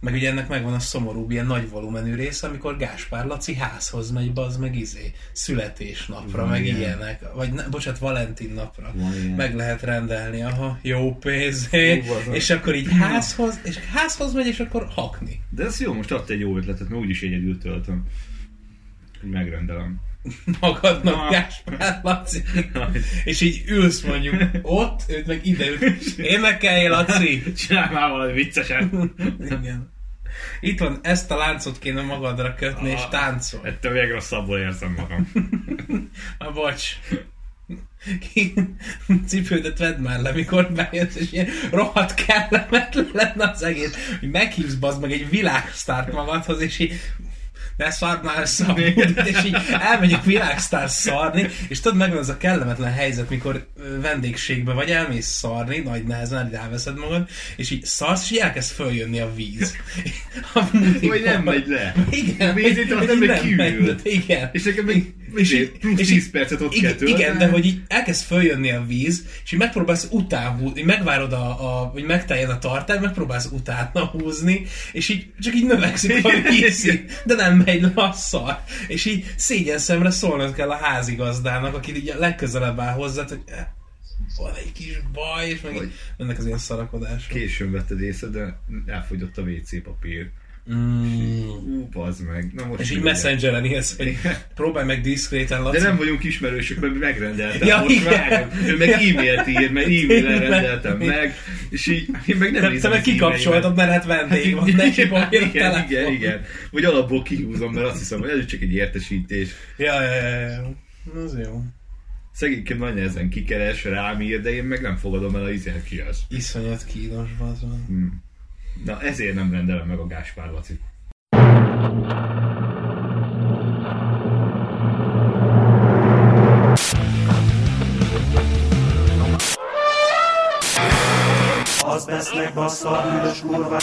Meg ugye ennek megvan a szomorúbb ilyen nagy volumenű része, amikor Gáspár Laci házhoz megy, bazd meg izé, születésnapra, Van meg ilyen. ilyenek. Vagy ne, bocsánat, Valentin napra. Van ilyen. Meg lehet rendelni, aha, jó pénzé. Ó, és akkor így házhoz, és házhoz megy, és akkor hakni. De ez jó, most adta egy jó ötletet, mert úgyis egyedül töltöm. Megrendelem. Magadnak Na. Gáspár Laci. és így ülsz mondjuk ott, őt meg ide ül. Énekelj, Laci! Csinálj már valami viccesen. Igen. Itt van, ezt a láncot kéne magadra kötni, és Ah. táncolj. Ettől még rosszabbul érzem magam. Na, bocs. Ki cipődet vedd már le, mikor bejössz, és ilyen rohadt kellemetlen lenne az egész, hogy meghívsz bazd meg egy világsztárt magadhoz, és így ne szard már össze a múltat, és így elmegy a világsztár szarni, és tudod, megvan az a kellemetlen helyzet, mikor vendégségbe vagy, elmész szarni, nagy nehezen így elveszed magad, és így szarsz, és így elkezd följönni a víz. A. Vagy nem megy le. Igen, A hogy ember nem megy, Igen. És nekem még És így- plusz és 10 így- percet ott kell igen, tölteni. igen, de hogy így elkezd följönni a víz, és így megpróbálsz után húzni, megvárod, a, a, hogy megteljen a tartály, megpróbálsz utána húzni, és így csak így növekszik a víz, de nem megy le a szar. És így szégyen szemre szólnod kell a házigazdának, aki így legközelebb áll hozzád, hogy eh, van egy kis baj, és meg mennek az ilyen szarakodások. Későn vetted észre, de elfogyott a WC papír. Mm. Ú, bazd meg. Na most És így messengeren írsz, hogy próbálj meg diszkréten, Laci. De nem vagyunk ismerősök, mert megrendeltem. Ja, most igen. vágom. Ő meg e-mailt ír, mert e-mailen rendeltem meg, és így én meg nem Te, te meg kikapcsoltad, mert hát vendég van, igen, neki van a igen, telefon. igen, igen. Vagy alapból kihúzom, mert azt hiszem, hogy ez csak egy értesítés. Ja, ja, ja, ja. Az jó. Szegényként nagy nehezen kikeres, rám ír, de én meg nem fogadom el a izért ki az. Iszonyat kínos az van. Hmm. Na ezért nem rendelem meg a Gáspár Lacit. Az vesznek bassza a bűnös kurva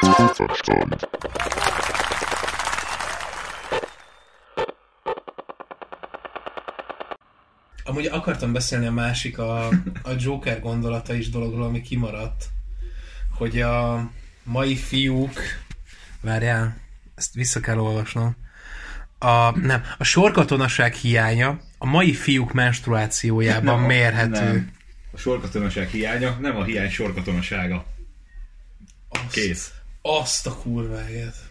Amúgy akartam beszélni a másik, a, a Joker gondolata is dologról, ami kimaradt. Hogy a mai fiúk... Várjál, ezt vissza kell olvasnom. A, nem, a sorkatonaság hiánya a mai fiúk menstruációjában Nem, mérhető. Nem. A sorkatonaság hiánya, nem a hiány sorkatonasága. Azt, Kész. Azt a kurváget.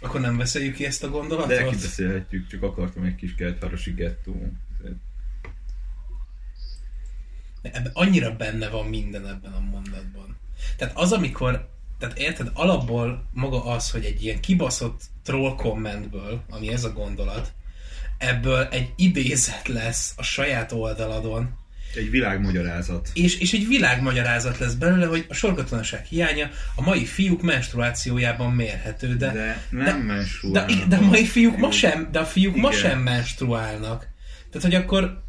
Akkor nem beszéljük ki ezt a gondolatot? De kibeszélhetjük, csak akartam egy kis keletvárosi gettó. Ebben annyira benne van minden ebben a mondatban. Tehát az, amikor, tehát érted, alapból maga az, hogy egy ilyen kibaszott troll kommentből, ami ez a gondolat, ebből egy idézet lesz a saját oldaladon, Egy világmagyarázat. és, és egy világmagyarázat lesz belőle, hogy a sorkatonaság hiánya a mai fiúk menstruációjában mérhető, de, De nem de, menstruálnak. de a mai fiúk ma sem, de a fiúk ma Igen. sem menstruálnak. Tehát, hogy akkor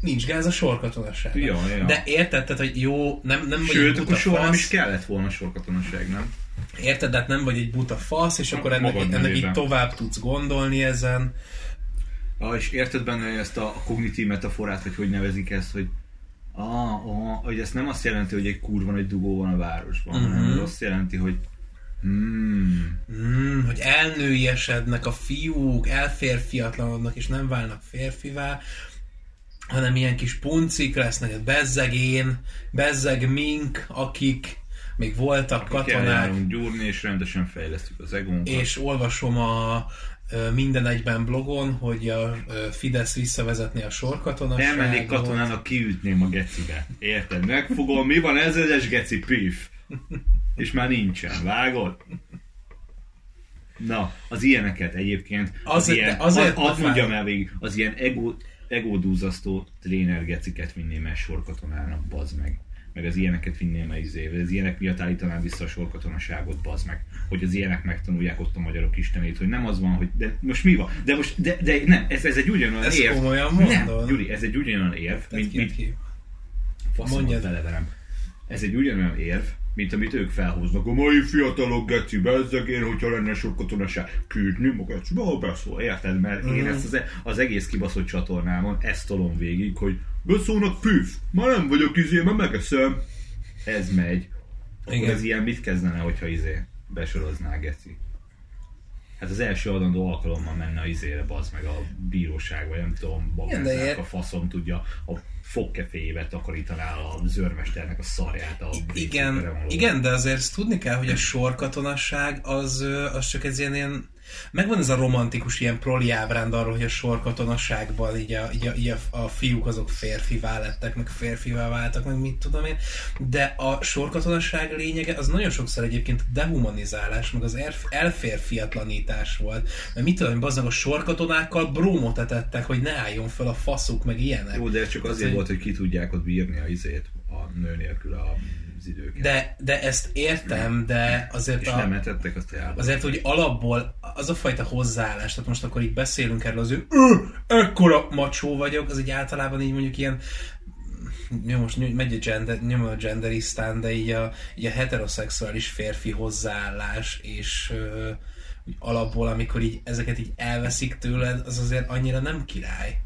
nincs gáz a sorkatonaság. Ja, ja. De érted, tehát, hogy jó, nem, nem vagy Sőt, akkor soha nem is kellett volna sorkatonaság, nem? érted, de hát nem vagy egy buta fasz, és akkor ennek, ennek így tovább tudsz gondolni ezen. Ah, és érted benne ezt a kognitív metaforát, vagy hogy nevezik ezt, hogy ah, ah, hogy ez nem azt jelenti, hogy egy kurva nagy dugó van a városban, uh-huh. hanem Mhm. ez azt jelenti, hogy hmm, Mm, hogy elnőiesednek a fiúk, elférfiatlanodnak, és nem válnak férfivá, hanem ilyen kis puncik lesznek, bezzeg én, bezzeg mink, akik még voltak akik katonák, gyúrni, és rendesen fejlesztjük az egónkat. és olvasom a minden egyben blogon, hogy a Fidesz visszavezetné a sorkatonaságot. Elmennék katonának, kiütném a gecibe. Érted? Megfogom, mi van ezredes geci pif? És már nincsen, vágod? Na, az ilyeneket egyébként, az Azért- ilyen, azért az, az mondjam el végig, az ilyen ego, egódúzasztó tréner geciket vinném el sorkatonának, bazd meg. Meg az ilyeneket vinném el izével, az ilyenek miatt állítanám vissza a sorkatonaságot, bazd meg. Hogy az ilyenek megtanulják ott a magyarok istenét, hogy nem az van, hogy de most mi van? De most, de, de nem, ez, ez egy ugyanolyan Ezt érv. komolyan Nem, mondod? Gyuri, ez egy ugyanolyan érv, mint, mint Mondjad. beleverem. Ez egy ugyanolyan érv, mint amit ők felhoznak. A mai fiatalok geci, bezzeg én, hogyha lenne sok katonaság, küldni magát, ha beszól, érted? Mert én ezt az, az egész kibaszott csatornámon ezt tolom végig, hogy beszólnak püf, ma nem vagyok izé, mert megeszem. Ez megy. Akkor Igen. ez ilyen mit kezdene, hogyha izé besorozná geci? Hát az első adandó alkalommal menne a izére, bazd meg a bíróság, vagy nem tudom, ilyen- a faszom tudja, a fogkeféjébe takarítaná a zörmesternek a szarját a Igen, igen, de azért ezt tudni kell, hogy a sorkatonasság az, az csak egy ilyen, ilyen megvan ez a romantikus ilyen proli ábránd arról, hogy a sorkatonasságban így a, így a, így a, a fiúk azok férfivá lettek, meg férfivá váltak, meg mit tudom én, de a sorkatonasság lényege az nagyon sokszor egyébként a dehumanizálás, meg az elf- elférfiatlanítás volt. Mert mit tudom bazdmeg a sorkatonákkal brómot etettek, hogy ne álljon fel a faszuk, meg ilyenek. Jó, de csak azért hogy- volt, hogy ki tudják ott bírni a izét, a nő nélkül a, az időket. De, de ezt értem, de azért és a... nem etettek azt elbe. Azért, hogy alapból az a fajta hozzáállás, tehát most akkor így beszélünk erről az ő, "Ö, ekkora macsó vagyok, az így általában így mondjuk ilyen jó, most megy a gender, nyom a genderisztán, de így a, így a heteroszexuális férfi hozzáállás, és ö, alapból, amikor így ezeket így elveszik tőled, az azért annyira nem király.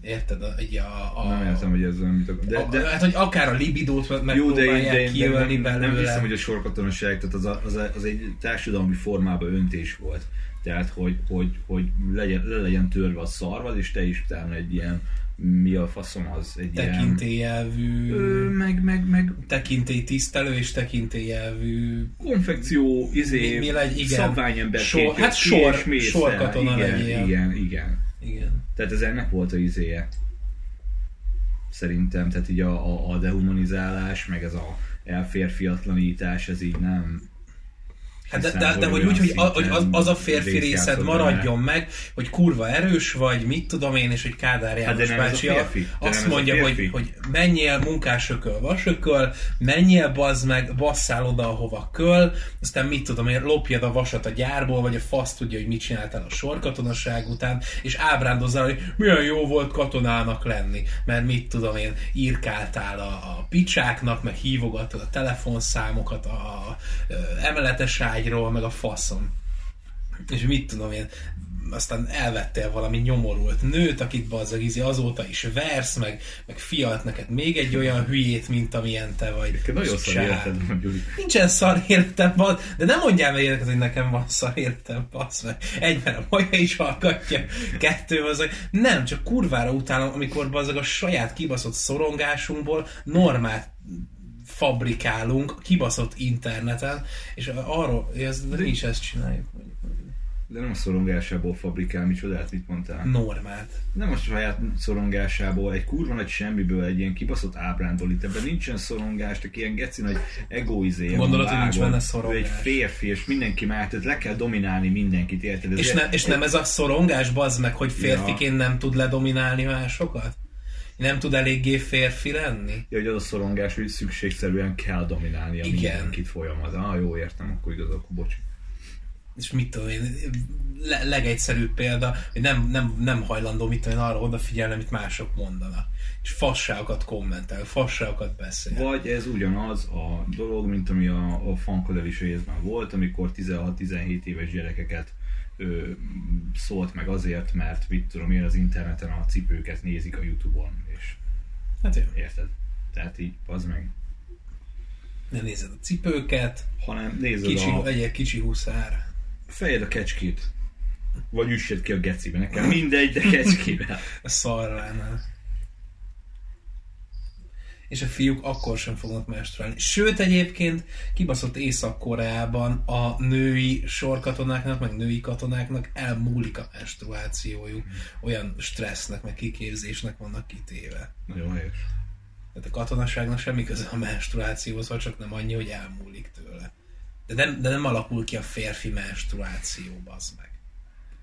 Érted? Így a, a, Nem értem, hogy ez mit akar. de, De, hát, hogy akár a libidót megpróbálják kiölni nem, belőle. nem hiszem, hogy a sorkatonaság, tehát az, a, az, a, az egy társadalmi formában öntés volt. Tehát, hogy, hogy, hogy legyen, le legyen törve a szarvad, és te is utána egy ilyen, mi a faszom az, egy tekintélyelvű, Ö, meg, meg, meg tekintélytisztelő és tekintélyelvű konfekció, izé, Mi- mi legy- igen. szabványember Sor- hát sor- sorkatona el. igen, legyél. igen, igen. Igen. Tehát ez ennek volt a izéje. Szerintem, tehát így a, a, a dehumanizálás, meg ez a elférfiatlanítás, ez így nem... Hát de, de, de hogy úgy, hogy, a, hogy az, az a férfi részed maradjon meg, hogy kurva erős vagy, mit tudom én, és hogy Kádár Hát János a bácsi nem azt mondja, hogy, férfi. hogy menjél munkásököl, vasököl, menjél bazd meg, basszál oda, ahova köl, aztán mit tudom én, lopjad a vasat a gyárból, vagy a fasz tudja, hogy mit csináltál a sorkatonaság után, és ábrándozzál, hogy milyen jó volt katonának lenni, mert mit tudom én, írkáltál a, a picsáknak, meg hívogattad a telefonszámokat a, a, a emeletes ágyról, meg a faszom. És mit tudom én, aztán elvettél valami nyomorult nőt, akit bazzag izi, azóta is versz, meg, meg fialt neked még egy olyan hülyét, mint amilyen te vagy. Nagyon szar Gyuri. Nincsen szar életem, de nem mondjál meg ilyeneket, hogy nekem van szar életem, passz meg. Egyben a maja is hallgatja, kettő az, nem, csak kurvára utálom, amikor bazzag a saját kibaszott szorongásunkból normát fabrikálunk kibaszott interneten, és arról, ez, mi is ezt csináljuk. De nem a szorongásából fabrikál, micsodát, mit mondtál? Normát. Nem a saját szorongásából, egy kurva nagy semmiből egy ilyen kibaszott ábrándol itt, ebben nincsen szorongás, csak ilyen geci nagy egoizé. Gondolod, hogy nincs benne szorongás? egy férfi, és mindenki már, tehát le kell dominálni mindenkit, érted? Ez És, ne, és nem ez a szorongás, bazd meg, hogy férfiként nem tud ledominálni másokat? Nem tud eléggé férfi lenni? Ja, hogy az a szorongás, hogy szükségszerűen kell dominálnia Igen. mindenkit folyamat. Ah, jó, értem, akkor igaz, akkor bocs. és mit tudom én, le, legegyszerűbb példa, hogy nem, nem, nem hajlandó mit tudom én, arra odafigyelni, amit mások mondanak. És fasságokat kommentel, fasságokat beszél. Vagy ez ugyanaz a dolog, mint ami a, a fankodel is részben volt, amikor 16-17 éves gyerekeket ö, szólt meg azért, mert mit tudom én, az interneten a cipőket nézik a Youtube-on, és Hát jó, érted? Tehát így, az meg. ne nézed a cipőket, Hanem nézed kicsi, a, legyél kicsi huszár. fejed a kecskét. Vagy üssed ki a gecibe, nekem mindegy, de kecskébe. a szarvánál. És a fiúk akkor sem fognak menstruálni. Sőt, egyébként kibaszott Észak-Koreában a női sorkatonáknak, meg női katonáknak elmúlik a menstruációjuk. Olyan stressznek, meg kiképzésnek vannak kitéve. Nagyon helyes. Tehát a katonaságnak semmi köze a menstruációhoz, vagy csak nem annyi, hogy elmúlik tőle. De nem, de nem alakul ki a férfi menstruáció, az meg.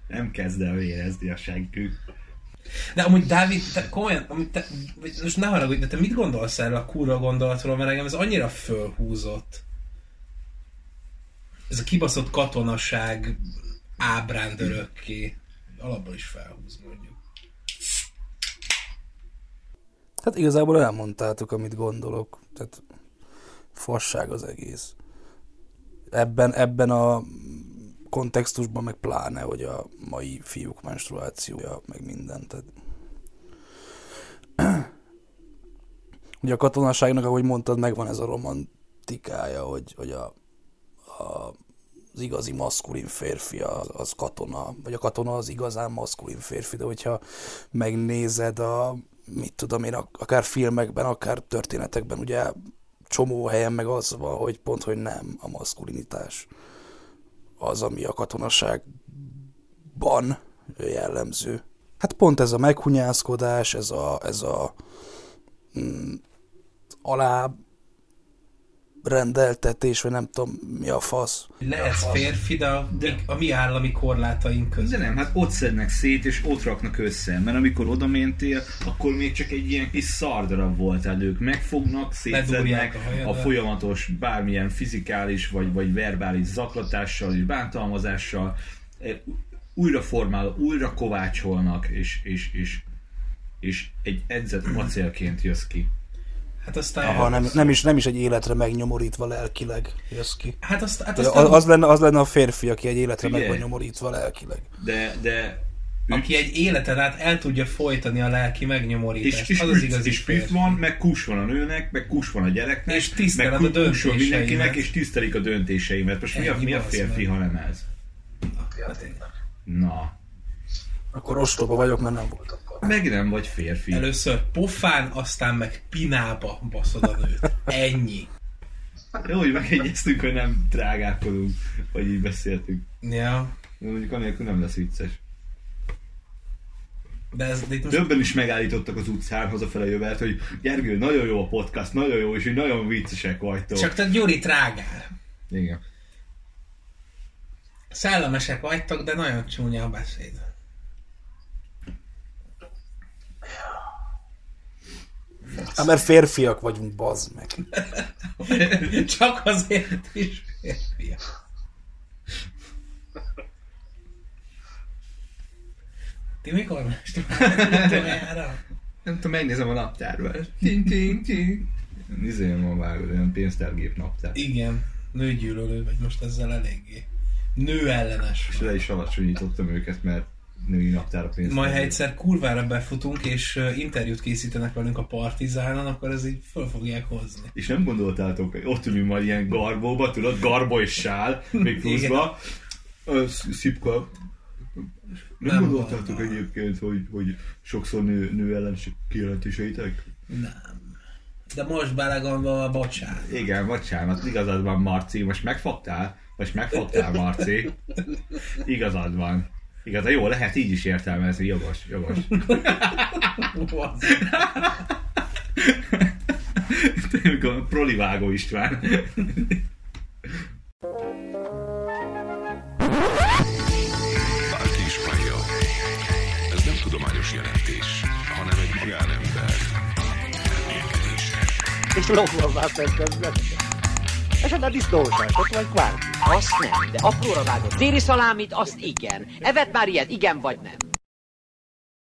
Nem kezd el érezni a seggük. De amúgy Dávid, te komolyan, amúgy te, most ne haragudj, de te mit gondolsz erről a kurva gondolatról, mert engem ez annyira fölhúzott. Ez a kibaszott katonaság ábránd örökké. Alapból is felhúz, mondjuk. Hát igazából elmondtátok, amit gondolok. Tehát Fasság az egész. Ebben, ebben a kontextusban meg pláne, hogy a mai fiúk menstruációja, meg minden. Tehát... Ugye a katonaságnak, ahogy mondtad, megvan ez a romantikája, hogy, hogy a, a, az igazi maszkulin férfi az, az katona, vagy a katona az igazán maszkulin férfi, de hogyha megnézed a, mit tudom én, akár filmekben, akár történetekben, ugye csomó helyen meg az van, hogy pont, hogy nem a maszkulinitás az, ami a katonaságban jellemző. Hát pont ez a meghunyászkodás, ez a, ez a mm, alá rendeltetés, vagy nem tudom mi a fasz. Lehetsz férfi, de a, de a mi állami korlátaink között. De nem, hát ott szednek szét, és ott raknak össze. Mert amikor oda mentél, akkor még csak egy ilyen kis szardarab voltál ők. Megfognak, szétszednek a a, a folyamatos bármilyen fizikális vagy, vagy verbális zaklatással és bántalmazással. e, Újra formál, újra kovácsolnak, és, és, és, és egy edzett acélként jössz ki. Hát aztán... Aha, nem, nem, is, nem is egy életre megnyomorítva lelkileg jössz ki. Hát, azt, hát Az, aztán, az, lenne, az lenne a férfi, aki egy életre meg van nyomorítva lelkileg. De, de aki egy életen át el tudja folytani a lelki megnyomorítást. és, és, az az igazi és férfi. van, meg kus van a nőnek, meg kus van a gyereknek, És tiszteled meg a kus van döntéseimet. mindenkinek, és tisztelik a döntéseimet. Most mi a, mi a férfi, meg. ha nem ez? Hát én- Na, Akkor ostoba vagyok, mert nem voltam. Meg nem vagy férfi. Először pofán, aztán meg pinába baszod a nőt. Ennyi. Jó, hogy megegyeztünk, hogy nem drágálkodunk, vagy így beszéltünk. Ja. De Mondjuk anélkül nem lesz vicces. De ez de itt most Többen is megállítottak az utcán hazafele jövelt, hogy Gergő, nagyon jó a podcast, nagyon jó, és hogy nagyon viccesek vagytok. csak te Gyuri trágál. Igen. Szellemesek vagytok, de nagyon csúnya a beszéd. Hát mert férfiak vagyunk, bazd meg. Csak azért is férfiak. Ti mikor utoljára? Nem tudom, megnézem a naptárban. Ting, ting, ting. Izé van vágod, olyan pénztárgép naptár. Igen, nőgyűlölő vagy most ezzel eléggé. Nő ellenes. És le is alacsonyítottam őket, mert női naptár a pénztárgép. Majd ha egyszer kurvára befutunk, és interjút készítenek velünk a Partizánon, akkor ez így föl fogják hozni. És nem gondoltátok, ott ülünk majd ilyen garbóba, tudod, garbo és sál, még pluszba. Szipka. Nem, Nem gondoltátok gondolom. egyébként, hogy, hogy sokszor nő, nő ellenesek kijelentéseitek? Nem. De most belegondolva, bocsánat. Igen, bocsánat, igazad van, Marci, most megfogtál? Most megfogtál, Marci? Igazad van. Igaz, jó, lehet így is értelmezni, jogos, jogos. Tényleg a prolivágó István. Bárki is hallja. Ez nem tudományos jelentés, hanem egy magánember. És lopva már disznóság, ott van kvárti. Azt nem, de apróra vágott. Déli szalámit, azt igen. Evet már ilyet, igen vagy nem.